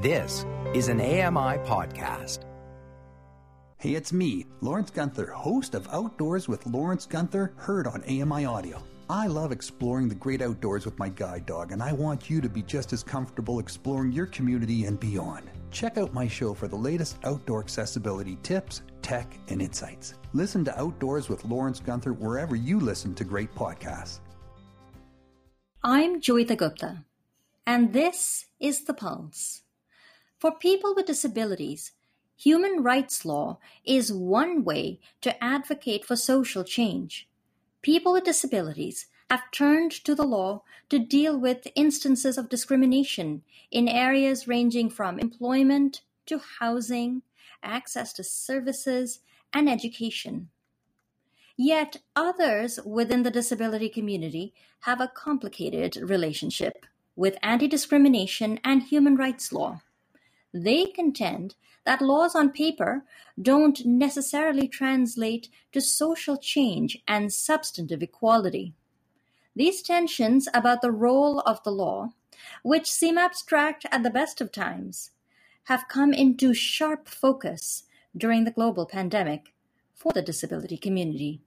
This is an AMI podcast. Hey, it's me, Lawrence Gunther, host of Outdoors with Lawrence Gunther, heard on AMI Audio. I love exploring the great outdoors with my guide dog, and I want you to be just as comfortable exploring your community and beyond. Check out my show for the latest outdoor accessibility tips, tech, and insights. Listen to Outdoors with Lawrence Gunther wherever you listen to great podcasts. I'm Joeita Gupta, and this is The Pulse. For people with disabilities, human rights law is one way to advocate for social change. People with disabilities have turned to the law to deal with instances of discrimination in areas ranging from employment to housing, access to services, and education. Yet others within the disability community have a complicated relationship with anti discrimination and human rights law. They contend that laws on paper don't necessarily translate to social change and substantive equality. These tensions about the role of the law, which seem abstract at the best of times, have come into sharp focus during the global pandemic for the disability community.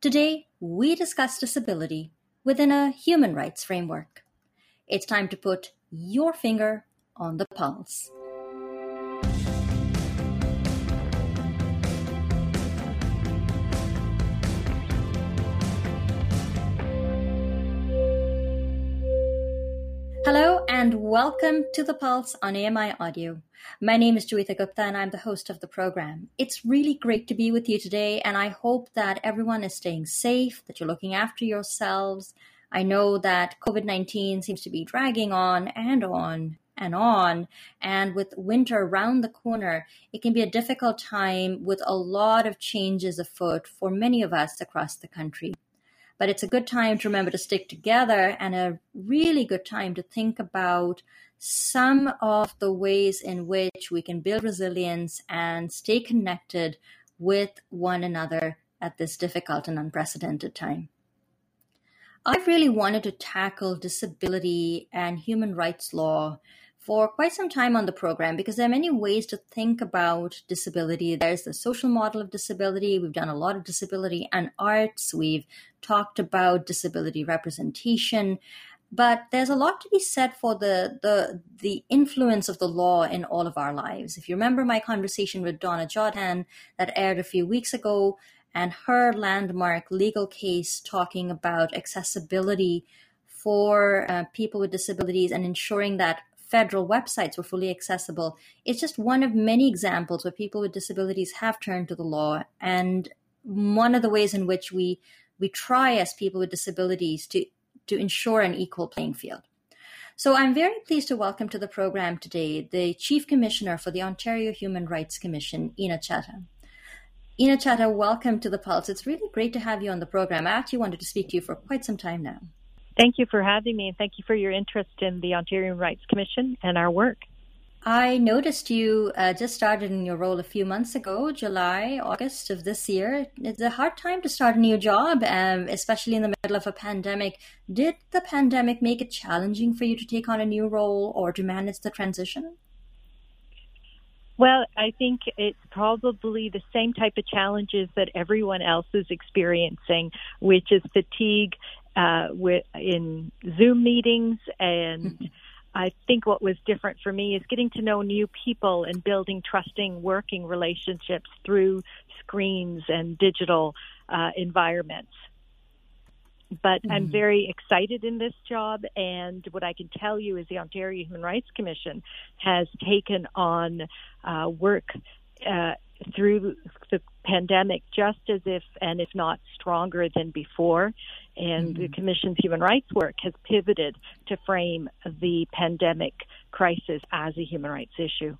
Today, we discuss disability within a human rights framework. It's time to put your finger on the pulse. Hello and welcome to The Pulse on AMI Audio. My name is Joeita Gupta and I'm the host of the program. It's really great to be with you today and I hope that everyone is staying safe, that you're looking after yourselves. I know that COVID 19 seems to be dragging on and on and on. And with winter around the corner, it can be a difficult time with a lot of changes afoot for many of us across the country but it's a good time to remember to stick together and a really good time to think about some of the ways in which we can build resilience and stay connected with one another at this difficult and unprecedented time. I've really wanted to tackle disability and human rights law for quite some time on the program because there are many ways to think about disability. There's the social model of disability. We've done a lot of disability and arts. We've talked about disability representation. But there's a lot to be said for the, the the influence of the law in all of our lives. If you remember my conversation with Donna Jodhan that aired a few weeks ago, and her landmark legal case talking about accessibility for uh, people with disabilities and ensuring that federal websites were fully accessible. It's just one of many examples where people with disabilities have turned to the law, and one of the ways in which we we try as people with disabilities to to ensure an equal playing field. So I'm very pleased to welcome to the program today the Chief Commissioner for the Ontario Human Rights Commission, Ena Chadha. Ena Chadha, welcome to the Pulse. It's really great to have you on the program. I actually wanted to speak to you for quite some time now. Thank you for having me, and thank you for your interest in the Ontario Rights Commission and our work. I noticed you uh, just started in your role a few months ago, July, August of this year. It's a hard time to start a new job, um, especially in the middle of a pandemic. Did the pandemic make it challenging for you to take on a new role or to manage the transition? Well, I think it's probably the same type of challenges that everyone else is experiencing, which is fatigue uh, with, in Zoom meetings. And I think what was different for me is getting to know new people and building trusting working relationships through screens and digital uh, environments. But mm-hmm. I'm very excited in this job, and what I can tell you is the Ontario Human Rights Commission has taken on uh, work uh, through the pandemic just as if and if not stronger than before. And mm-hmm. the Commission's human rights work has pivoted to frame the pandemic crisis as a human rights issue.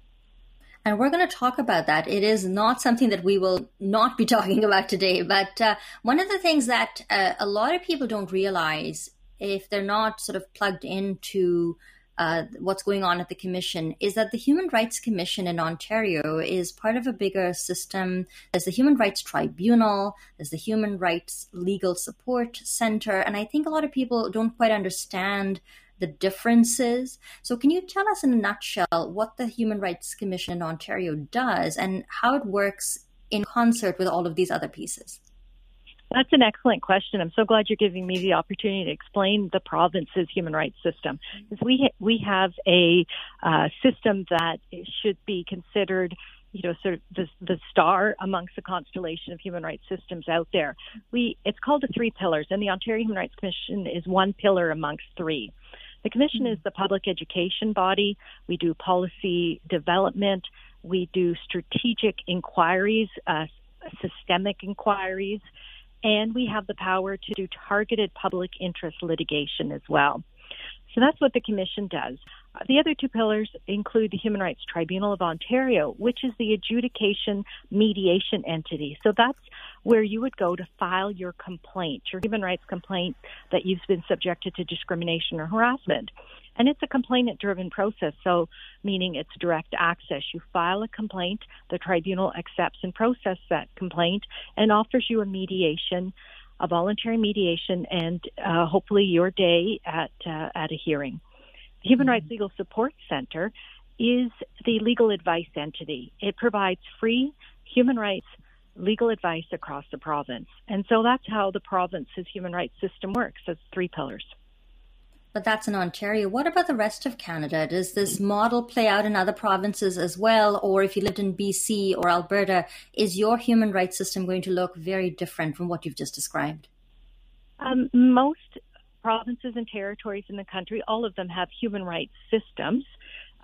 And we're going to talk about that. It is not something that we will not be talking about today. But uh, one of the things that uh, a lot of people don't realize if they're not sort of plugged into uh, what's going on at the Commission is that the Human Rights Commission in Ontario is part of a bigger system. There's the Human Rights Tribunal, there's the Human Rights Legal Support Center, and I think a lot of people don't quite understand the differences. So, can you tell us in a nutshell what the Human Rights Commission in Ontario does and how it works in concert with all of these other pieces? That's an excellent question. I'm so glad you're giving me the opportunity to explain the province's human rights system. Because we we have a uh, system that should be considered you know, sort of the, the star amongst the constellation of human rights systems out there. We, it's called the three pillars, and the Ontario Human Rights Commission is one pillar amongst three. The Commission is the public education body. We do policy development. We do strategic inquiries, uh, systemic inquiries, and we have the power to do targeted public interest litigation as well. So that's what the Commission does. The other two pillars include the Human Rights Tribunal of Ontario, which is the adjudication mediation entity. So that's where you would go to file your complaint, your human rights complaint that you've been subjected to discrimination or harassment. And it's a complainant driven process, so meaning it's direct access. You file a complaint, the tribunal accepts and processes that complaint and offers you a mediation, a voluntary mediation, and uh, hopefully your day at uh, at a hearing. Human Rights mm-hmm. Legal Support Center is the legal advice entity. It provides free human rights legal advice across the province. And so that's how the province's human rights system works as three pillars. But that's in Ontario. What about the rest of Canada? Does this model play out in other provinces as well? Or if you lived in BC or Alberta, is your human rights system going to look very different from what you've just described? Um, most provinces and territories in the country, all of them have human rights systems.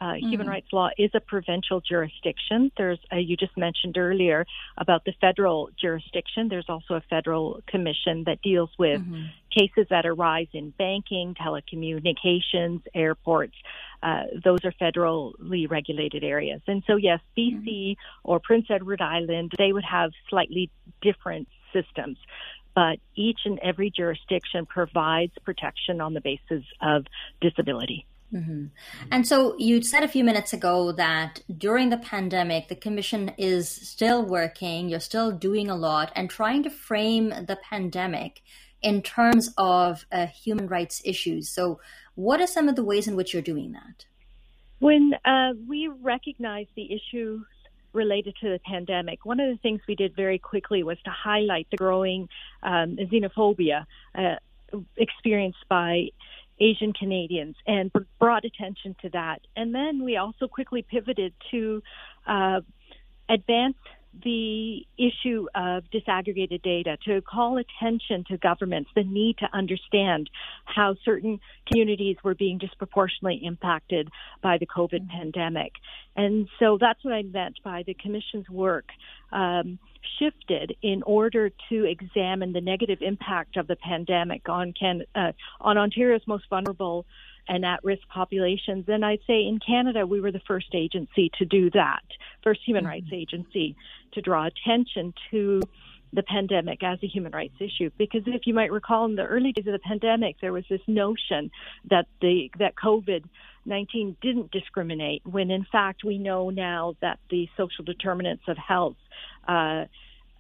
Uh, mm-hmm. Human rights law is a provincial jurisdiction. There's, uh, you just mentioned earlier about the federal jurisdiction. There's also a federal commission that deals with mm-hmm. cases that arise in banking, telecommunications, airports. Uh, those are federally regulated areas. And so, yes, BC mm-hmm. or Prince Edward Island, they would have slightly different systems but each and every jurisdiction provides protection on the basis of disability. Mm-hmm. And so you said a few minutes ago that during the pandemic, the Commission is still working, you're still doing a lot and trying to frame the pandemic in terms of uh, human rights issues. So, what are some of the ways in which you're doing that? When uh, we recognize the issue related to the pandemic, one of the things we did very quickly was to highlight the growing um, xenophobia uh, experienced by Asian Canadians and brought attention to that. And then we also quickly pivoted to uh, advance the issue of disaggregated data, to call attention to governments the need to understand how certain communities were being disproportionately impacted by the COVID mm-hmm. pandemic. And so that's what I meant by the Commission's work. Um, shifted in order to examine the negative impact of the pandemic on Can- uh, on Ontario's most vulnerable and at risk populations. And I'd say in Canada, we were the first agency to do that, first human mm-hmm. rights agency to draw attention to the pandemic as a human rights issue. Because if you might recall, in the early days of the pandemic, there was this notion that the that COVID 19 didn't discriminate, when in fact we know now that the social determinants of health. Uh,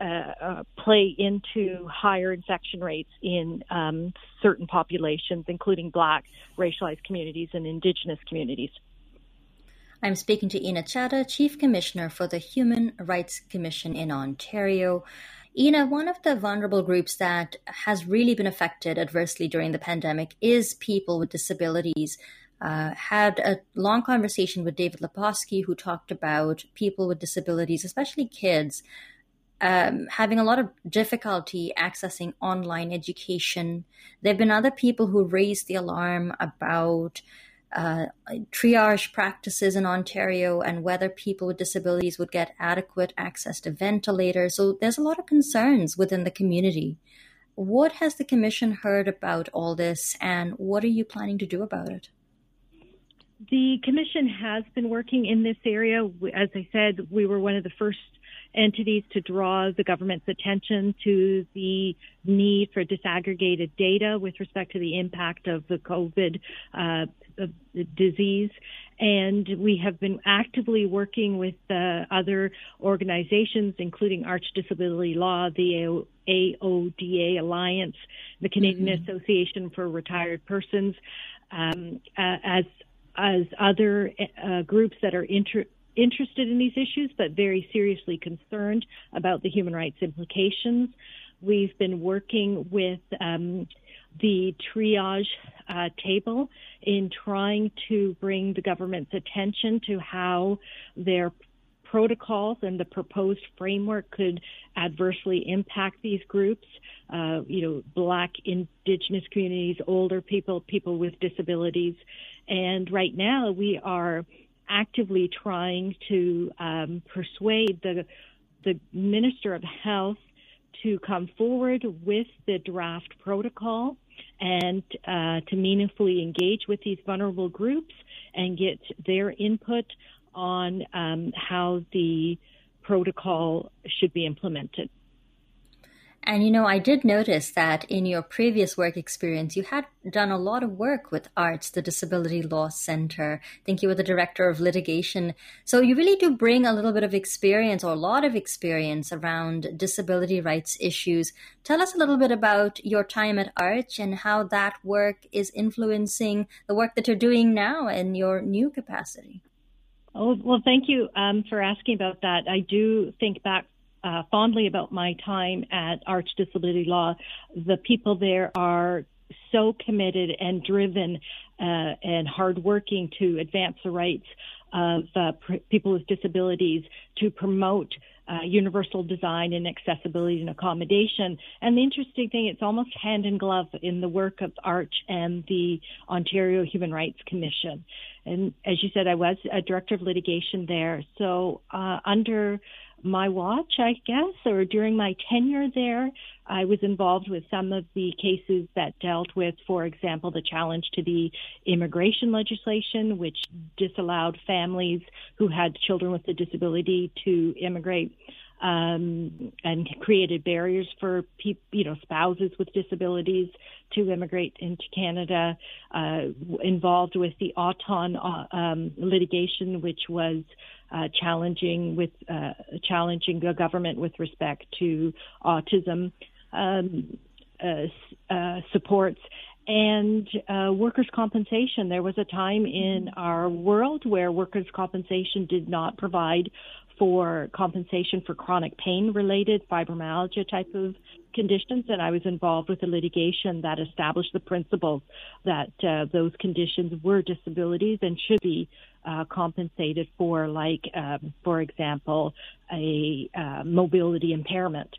uh, uh, play into higher infection rates in um, certain populations, including Black, racialized communities, and Indigenous communities. I'm speaking to Ena Chadha, Chief Commissioner for the Human Rights Commission in Ontario. Ena, one of the vulnerable groups that has really been affected adversely during the pandemic is people with disabilities. Uh, had a long conversation with David Lepofsky, who talked about people with disabilities, especially kids, um, having a lot of difficulty accessing online education. There have been other people who raised the alarm about uh, triage practices in Ontario and whether people with disabilities would get adequate access to ventilators. So there's a lot of concerns within the community. What has the Commission heard about all this and what are you planning to do about it? The Commission has been working in this area. As I said, we were one of the first entities to draw the government's attention to the need for disaggregated data with respect to the impact of the COVID uh, disease. And we have been actively working with uh, other organizations, including Arch Disability Law, the AODA Alliance, the Canadian mm-hmm. Association for Retired Persons, um, as as other uh, groups that are inter- interested in these issues, but very seriously concerned about the human rights implications. We've been working with um, the triage uh, table in trying to bring the government's attention to how their protocols and the proposed framework could adversely impact these groups. Uh, you know, black, indigenous communities, older people, people with disabilities. And right now we are actively trying to um, persuade the, the Minister of Health to come forward with the draft protocol and uh, to meaningfully engage with these vulnerable groups and get their input on um, how the protocol should be implemented. And you know, I did notice that in your previous work experience, you had done a lot of work with ARCH, the Disability Law Center. I think you were the director of litigation. So you really do bring a little bit of experience or a lot of experience around disability rights issues. Tell us a little bit about your time at ARCH and how that work is influencing the work that you're doing now in your new capacity. Oh, well, thank you um, for asking about that. I do think back uh, fondly about my time at Arch Disability Law. The people there are so committed and driven uh, and hardworking to advance the rights of uh, pr- people with disabilities, to promote uh, universal design and accessibility and accommodation. And the interesting thing, it's almost hand in glove in the work of ARCH and the Ontario Human Rights Commission. And as you said, I was a director of litigation there. So uh, under my watch, I guess, or during my tenure there, I was involved with some of the cases that dealt with, for example, the challenge to the immigration legislation, which disallowed families who had children with a disability to immigrate. Um, and created barriers for people, you know, spouses with disabilities to immigrate into Canada. Uh, involved with the Auton uh, um, litigation, which was uh, challenging with uh, challenging the government with respect to autism um, uh, uh supports and uh, workers' compensation. There was a time in our world where workers' compensation did not provide for compensation for chronic pain related fibromyalgia type of conditions and I was involved with a litigation that established the principles that uh, those conditions were disabilities and should be uh, compensated for like um, for example a uh, mobility impairment.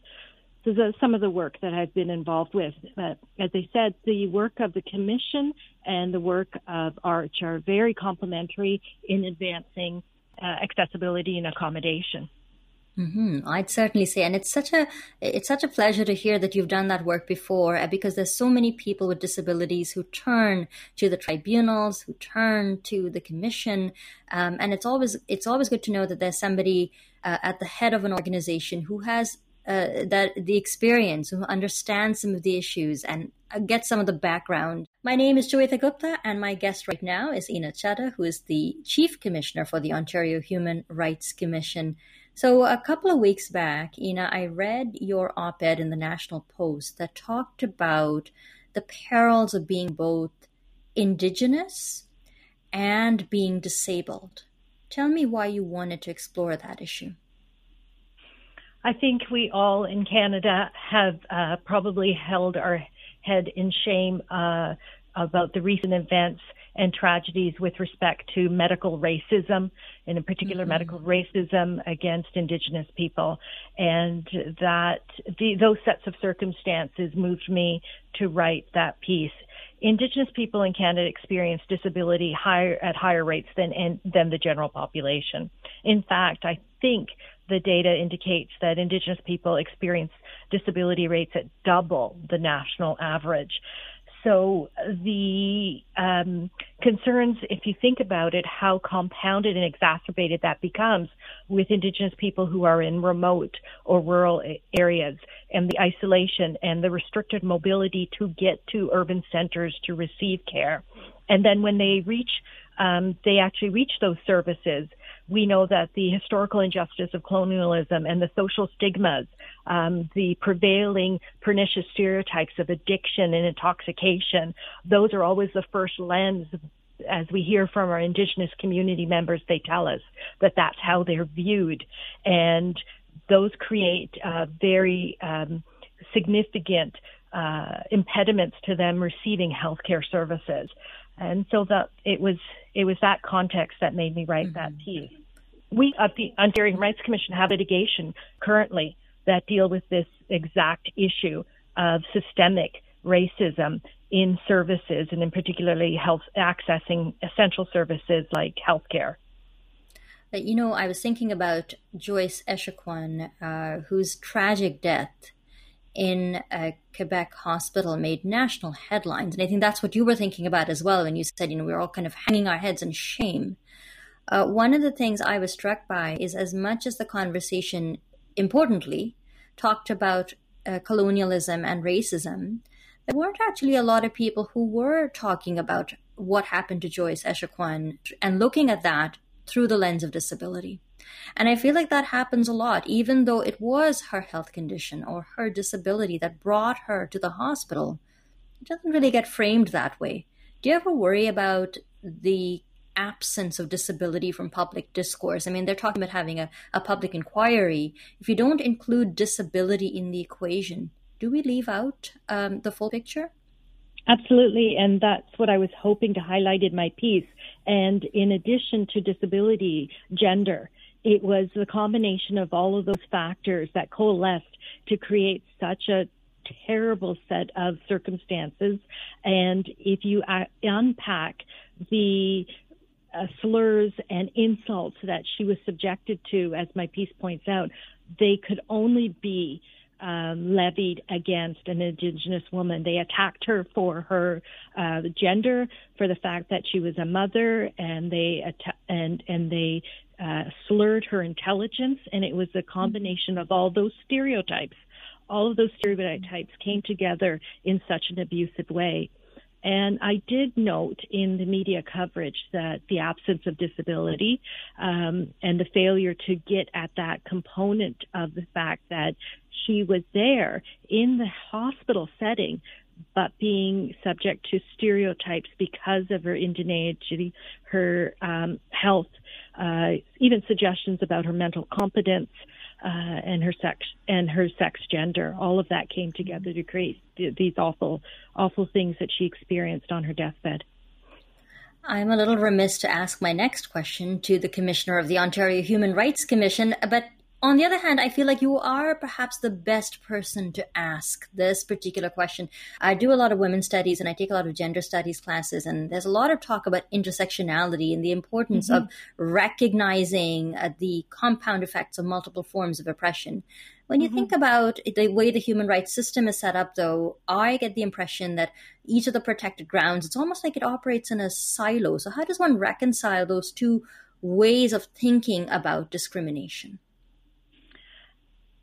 So that's some of the work that I've been involved with. But as I said, the work of the Commission and the work of ARCH are very complementary in advancing accessibility and accommodation. Mm-hmm. I'd certainly say, and it's such a it's such a pleasure to hear that you've done that work before, uh, because there's so many people with disabilities who turn to the tribunals, who turn to the commission, um, and it's always it's always good to know that there's somebody uh, at the head of an organization who has uh, that the experience, who understands some of the issues and uh, get some of the background. My name is Joeita Gupta, and my guest right now is Ena Chadha, who is the Chief Commissioner for the Ontario Human Rights Commission. So, a couple of weeks back, Ena, I read your op ed in the National Post that talked about the perils of being both Indigenous and being disabled. Tell me why you wanted to explore that issue. I think we all in Canada have uh, probably held our head in shame uh, about the recent events and tragedies with respect to medical racism, and in particular mm-hmm. medical racism against Indigenous people. And that the, those sets of circumstances moved me to write that piece. Indigenous people in Canada experience disability higher at higher rates than than the general population. In fact, I think the data indicates that Indigenous people experience disability rates at double the national average. So the um, concerns, if you think about it, how compounded and exacerbated that becomes with Indigenous people who are in remote or rural areas, and the isolation and the restricted mobility to get to urban centers to receive care. And then when they reach um, they actually reach those services. We know that the historical injustice of colonialism and the social stigmas, um, the prevailing pernicious stereotypes of addiction and intoxication, those are always the first lens as we hear from our indigenous community members, they tell us that that's how they're viewed. And those create uh, very um, significant uh, impediments to them receiving healthcare services. And so that it was it was that context that made me write mm-hmm. that piece. We at the Ontario Rights Commission have litigation currently that deal with this exact issue of systemic racism in services and in particularly health accessing essential services like healthcare. You know, I was thinking about Joyce Echaquan, uh, whose tragic death in a Quebec hospital made national headlines. And I think that's what you were thinking about as well when you said, you know, we are all kind of hanging our heads in shame. Uh, one of the things I was struck by is as much as the conversation, importantly, talked about uh, colonialism and racism, there weren't actually a lot of people who were talking about what happened to Joyce Echaquan and looking at that through the lens of disability. And I feel like that happens a lot, even though it was her health condition or her disability that brought her to the hospital. It doesn't really get framed that way. Do you ever worry about the absence of disability from public discourse? I mean, they're talking about having a, a public inquiry. If you don't include disability in the equation, do we leave out um, the full picture? Absolutely, and that's what I was hoping to highlight in my piece. And in addition to disability, gender, it was the combination of all of those factors that coalesced to create such a terrible set of circumstances. And if you uh, unpack the uh, slurs and insults that she was subjected to, as my piece points out, they could only be um, levied against an Indigenous woman. They attacked her for her uh, gender, for the fact that she was a mother, and they atta- and and they uh, slurred her intelligence. And it was a combination of all those stereotypes. All of those stereotypes came together in such an abusive way. And I did note in the media coverage that the absence of disability um, and the failure to get at that component of the fact that she was there in the hospital setting, but being subject to stereotypes because of her indigeneity, her um, health, uh, even suggestions about her mental competence uh, and her sex and her sex gender. All of that came together to create these awful, awful things that she experienced on her deathbed. I'm a little remiss to ask my next question to the Commissioner of the Ontario Human Rights Commission, but on the other hand, I feel like you are perhaps the best person to ask this particular question. I do a lot of women's studies and I take a lot of gender studies classes, and there's a lot of talk about intersectionality and the importance mm-hmm. of recognizing uh, the compound effects of multiple forms of oppression. When you mm-hmm. think about the way the human rights system is set up, though, I get the impression that each of the protected grounds, it's almost like it operates in a silo. So, how does one reconcile those two ways of thinking about discrimination?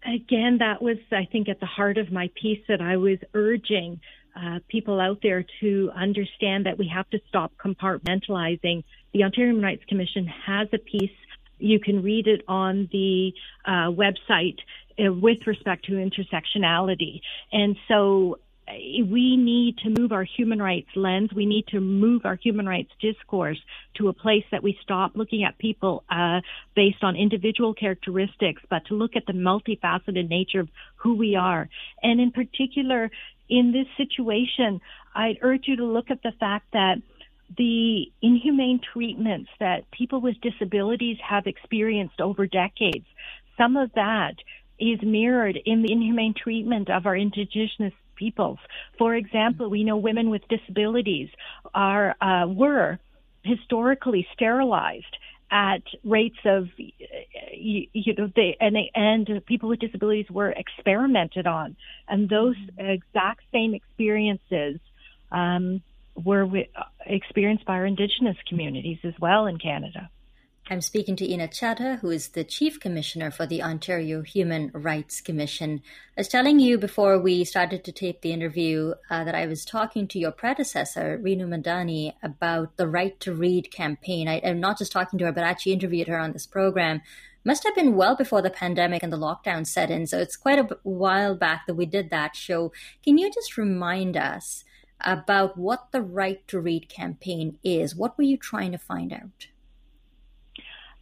Again, that was, I think, at the heart of my piece that I was urging uh, people out there to understand that we have to stop compartmentalizing. The Ontario Human Rights Commission has a piece. You can read it on the uh, website uh, with respect to intersectionality. And so we need to move our human rights lens. We need to move our human rights discourse to a place that we stop looking at people uh, based on individual characteristics, but to look at the multifaceted nature of who we are. And in particular, in this situation, I'd urge you to look at the fact that the inhumane treatments that people with disabilities have experienced over decades, some of that is mirrored in the inhumane treatment of our indigenous peoples. For example, we know women with disabilities are uh, were historically sterilized at rates of you, you know they and they, and people with disabilities were experimented on. And those exact same experiences um, were experienced by our indigenous communities as well in Canada I'm speaking to Ena Chadha, who is the Chief Commissioner for the Ontario Human Rights Commission. I was telling you before we started to tape the interview uh, that I was talking to your predecessor, Renu Mandhane, about the Right to Read campaign. I, am not just talking to her, but I actually interviewed her on this program. Must have been well before the pandemic and the lockdown set in, so it's quite a while back that we did that show. Can you just remind us about what the Right to Read campaign is? What were you trying to find out?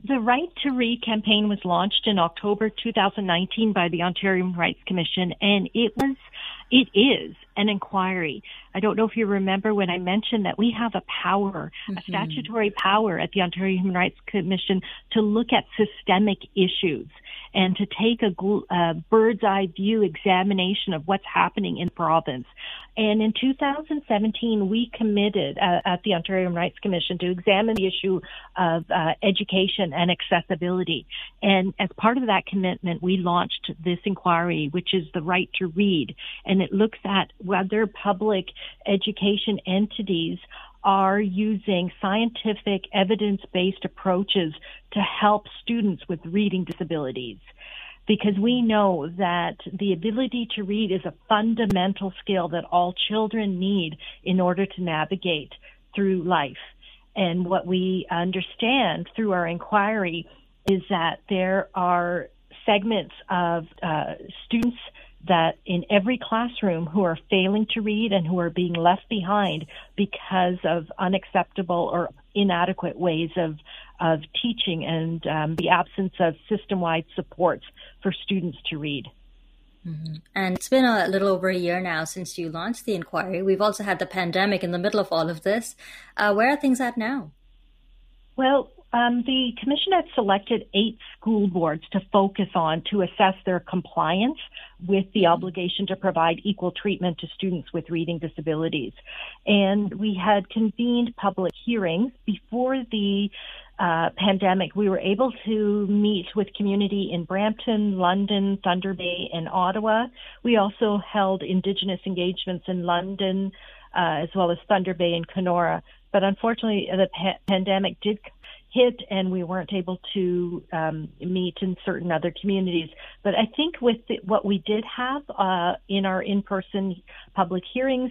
The Right to Read campaign was launched in October 2019 by the Ontario Rights Commission, and it was, it is an inquiry. I don't know if you remember when I mentioned that we have a power, mm-hmm. a statutory power at the Ontario Human Rights Commission to look at systemic issues and to take a, a bird's eye view examination of what's happening in the province. And in 2017, we committed uh, at the Ontario Human Rights Commission to examine the issue of uh, education and accessibility. And as part of that commitment, we launched this inquiry, which is the right to read. And it looks at whether public education entities are using scientific evidence-based approaches to help students with reading disabilities because we know that the ability to read is a fundamental skill that all children need in order to navigate through life. And what we understand through our inquiry is that there are segments of uh, students that in every classroom who are failing to read and who are being left behind because of unacceptable or inadequate ways of of teaching and um, the absence of system-wide supports for students to read. Mm-hmm. And it's been a little over a year now since you launched the inquiry. We've also had the pandemic in the middle of all of this. Uh, where are things at now? Well, um, the commission had selected eight school boards to focus on to assess their compliance with the obligation to provide equal treatment to students with reading disabilities. And we had convened public hearings before the uh, pandemic. We were able to meet with community in Brampton, London, Thunder Bay, and Ottawa. We also held Indigenous engagements in London, uh, as well as Thunder Bay and Kenora. But unfortunately, the pa- pandemic did hit and we weren't able to um, meet in certain other communities. But I think with the, what we did have uh, in our in-person public hearings,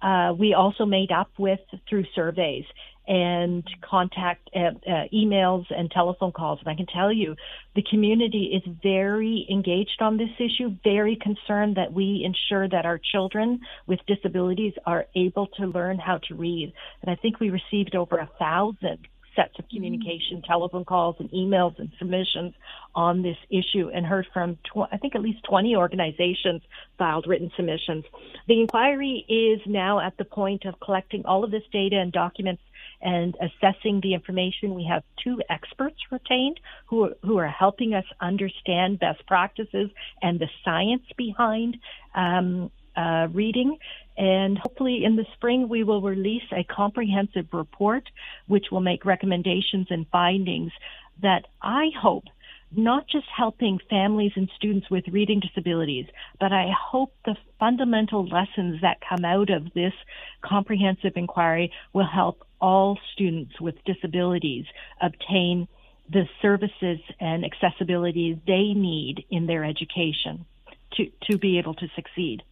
uh, we also made up with through surveys and contact uh, uh, emails and telephone calls. And I can tell you, the community is very engaged on this issue, very concerned that we ensure that our children with disabilities are able to learn how to read. And I think we received over a thousand sets of communication, mm-hmm. telephone calls and emails and submissions on this issue and heard from, tw- I think at least 20 organizations filed written submissions. The inquiry is now at the point of collecting all of this data and documents and assessing the information. We have two experts retained who are, who are helping us understand best practices and the science behind um, uh, reading. And hopefully in the spring, we will release a comprehensive report which will make recommendations and findings that I hope not just helping families and students with reading disabilities, but I hope the fundamental lessons that come out of this comprehensive inquiry will help all students with disabilities obtain the services and accessibility they need in their education to, to be able to succeed.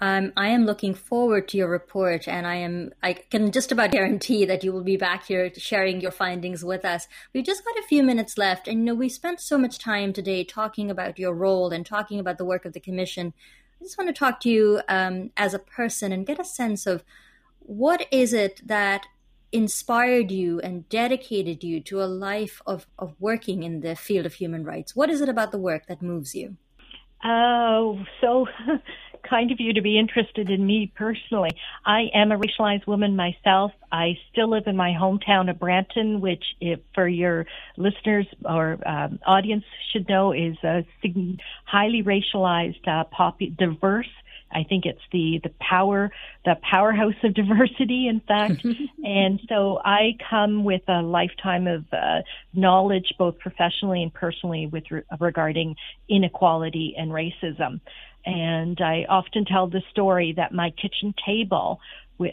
Um, I am looking forward to your report, and I am I can just about guarantee that you will be back here sharing your findings with us. We've just got a few minutes left, and you know we spent so much time today talking about your role and talking about the work of the commission. I just want to talk to you um, as a person and get a sense of what is it that inspired you and dedicated you to a life of, of working in the field of human rights. What is it about the work that moves you? Oh, so kind of you to be interested in me personally. I am a racialized woman myself. I still live in my hometown of Brampton, which, if for your listeners or um, audience should know, is a highly racialized, uh, pop- diverse I think it's the the power the powerhouse of diversity, in fact. and so I come with a lifetime of uh, knowledge, both professionally and personally, with re- regarding inequality and racism. And I often tell the story that my kitchen table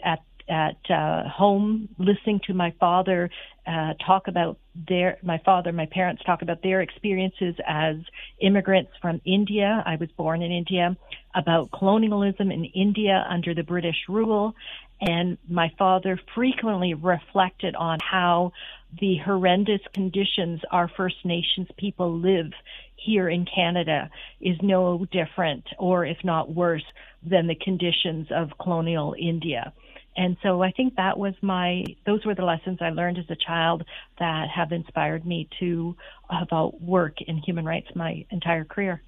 at at uh, home, listening to my father uh, talk about their, my father, my parents talk about their experiences as immigrants from India. I was born in India, about colonialism in India under the British rule. And my father frequently reflected on how the horrendous conditions our First Nations people live here in Canada is no different, or if not worse, than the conditions of colonial India. And so I think that was my, those were the lessons I learned as a child that have inspired me to about work in human rights my entire career.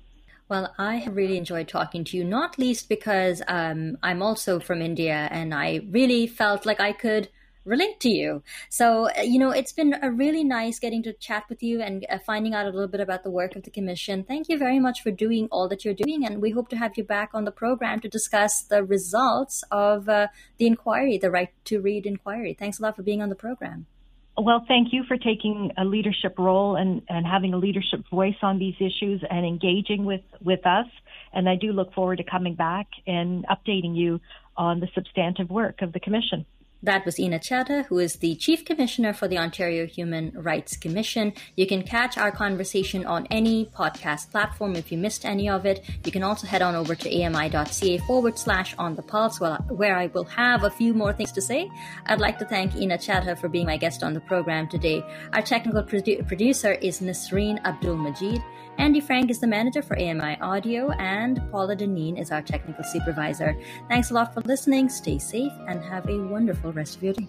Well, I have really enjoyed talking to you, not least because um, I'm also from India and I really felt like I could relate to you. So, uh, you know, it's been a really nice getting to chat with you and uh, finding out a little bit about the work of the Commission. Thank you very much for doing all that you're doing. And we hope to have you back on the program to discuss the results of uh, the inquiry, the Right to Read inquiry. Thanks a lot for being on the program. Well, thank you for taking a leadership role and, and having a leadership voice on these issues and engaging with, with us. And I do look forward to coming back and updating you on the substantive work of the Commission. That was Ena Chadha, who is the Chief Commissioner for the Ontario Human Rights Commission. You can catch our conversation on any podcast platform if you missed any of it. You can also head on over to ami.ca forward slash on the pulse, where I will have a few more things to say. I'd like to thank Ena Chadha for being my guest on the program today. Our technical produ- producer is Nasreen Abdul Majid. Andy Frank is the manager for AMI Audio, and Paula Deneen is our technical supervisor. Thanks a lot for listening. Stay safe and have a wonderful rest of your day.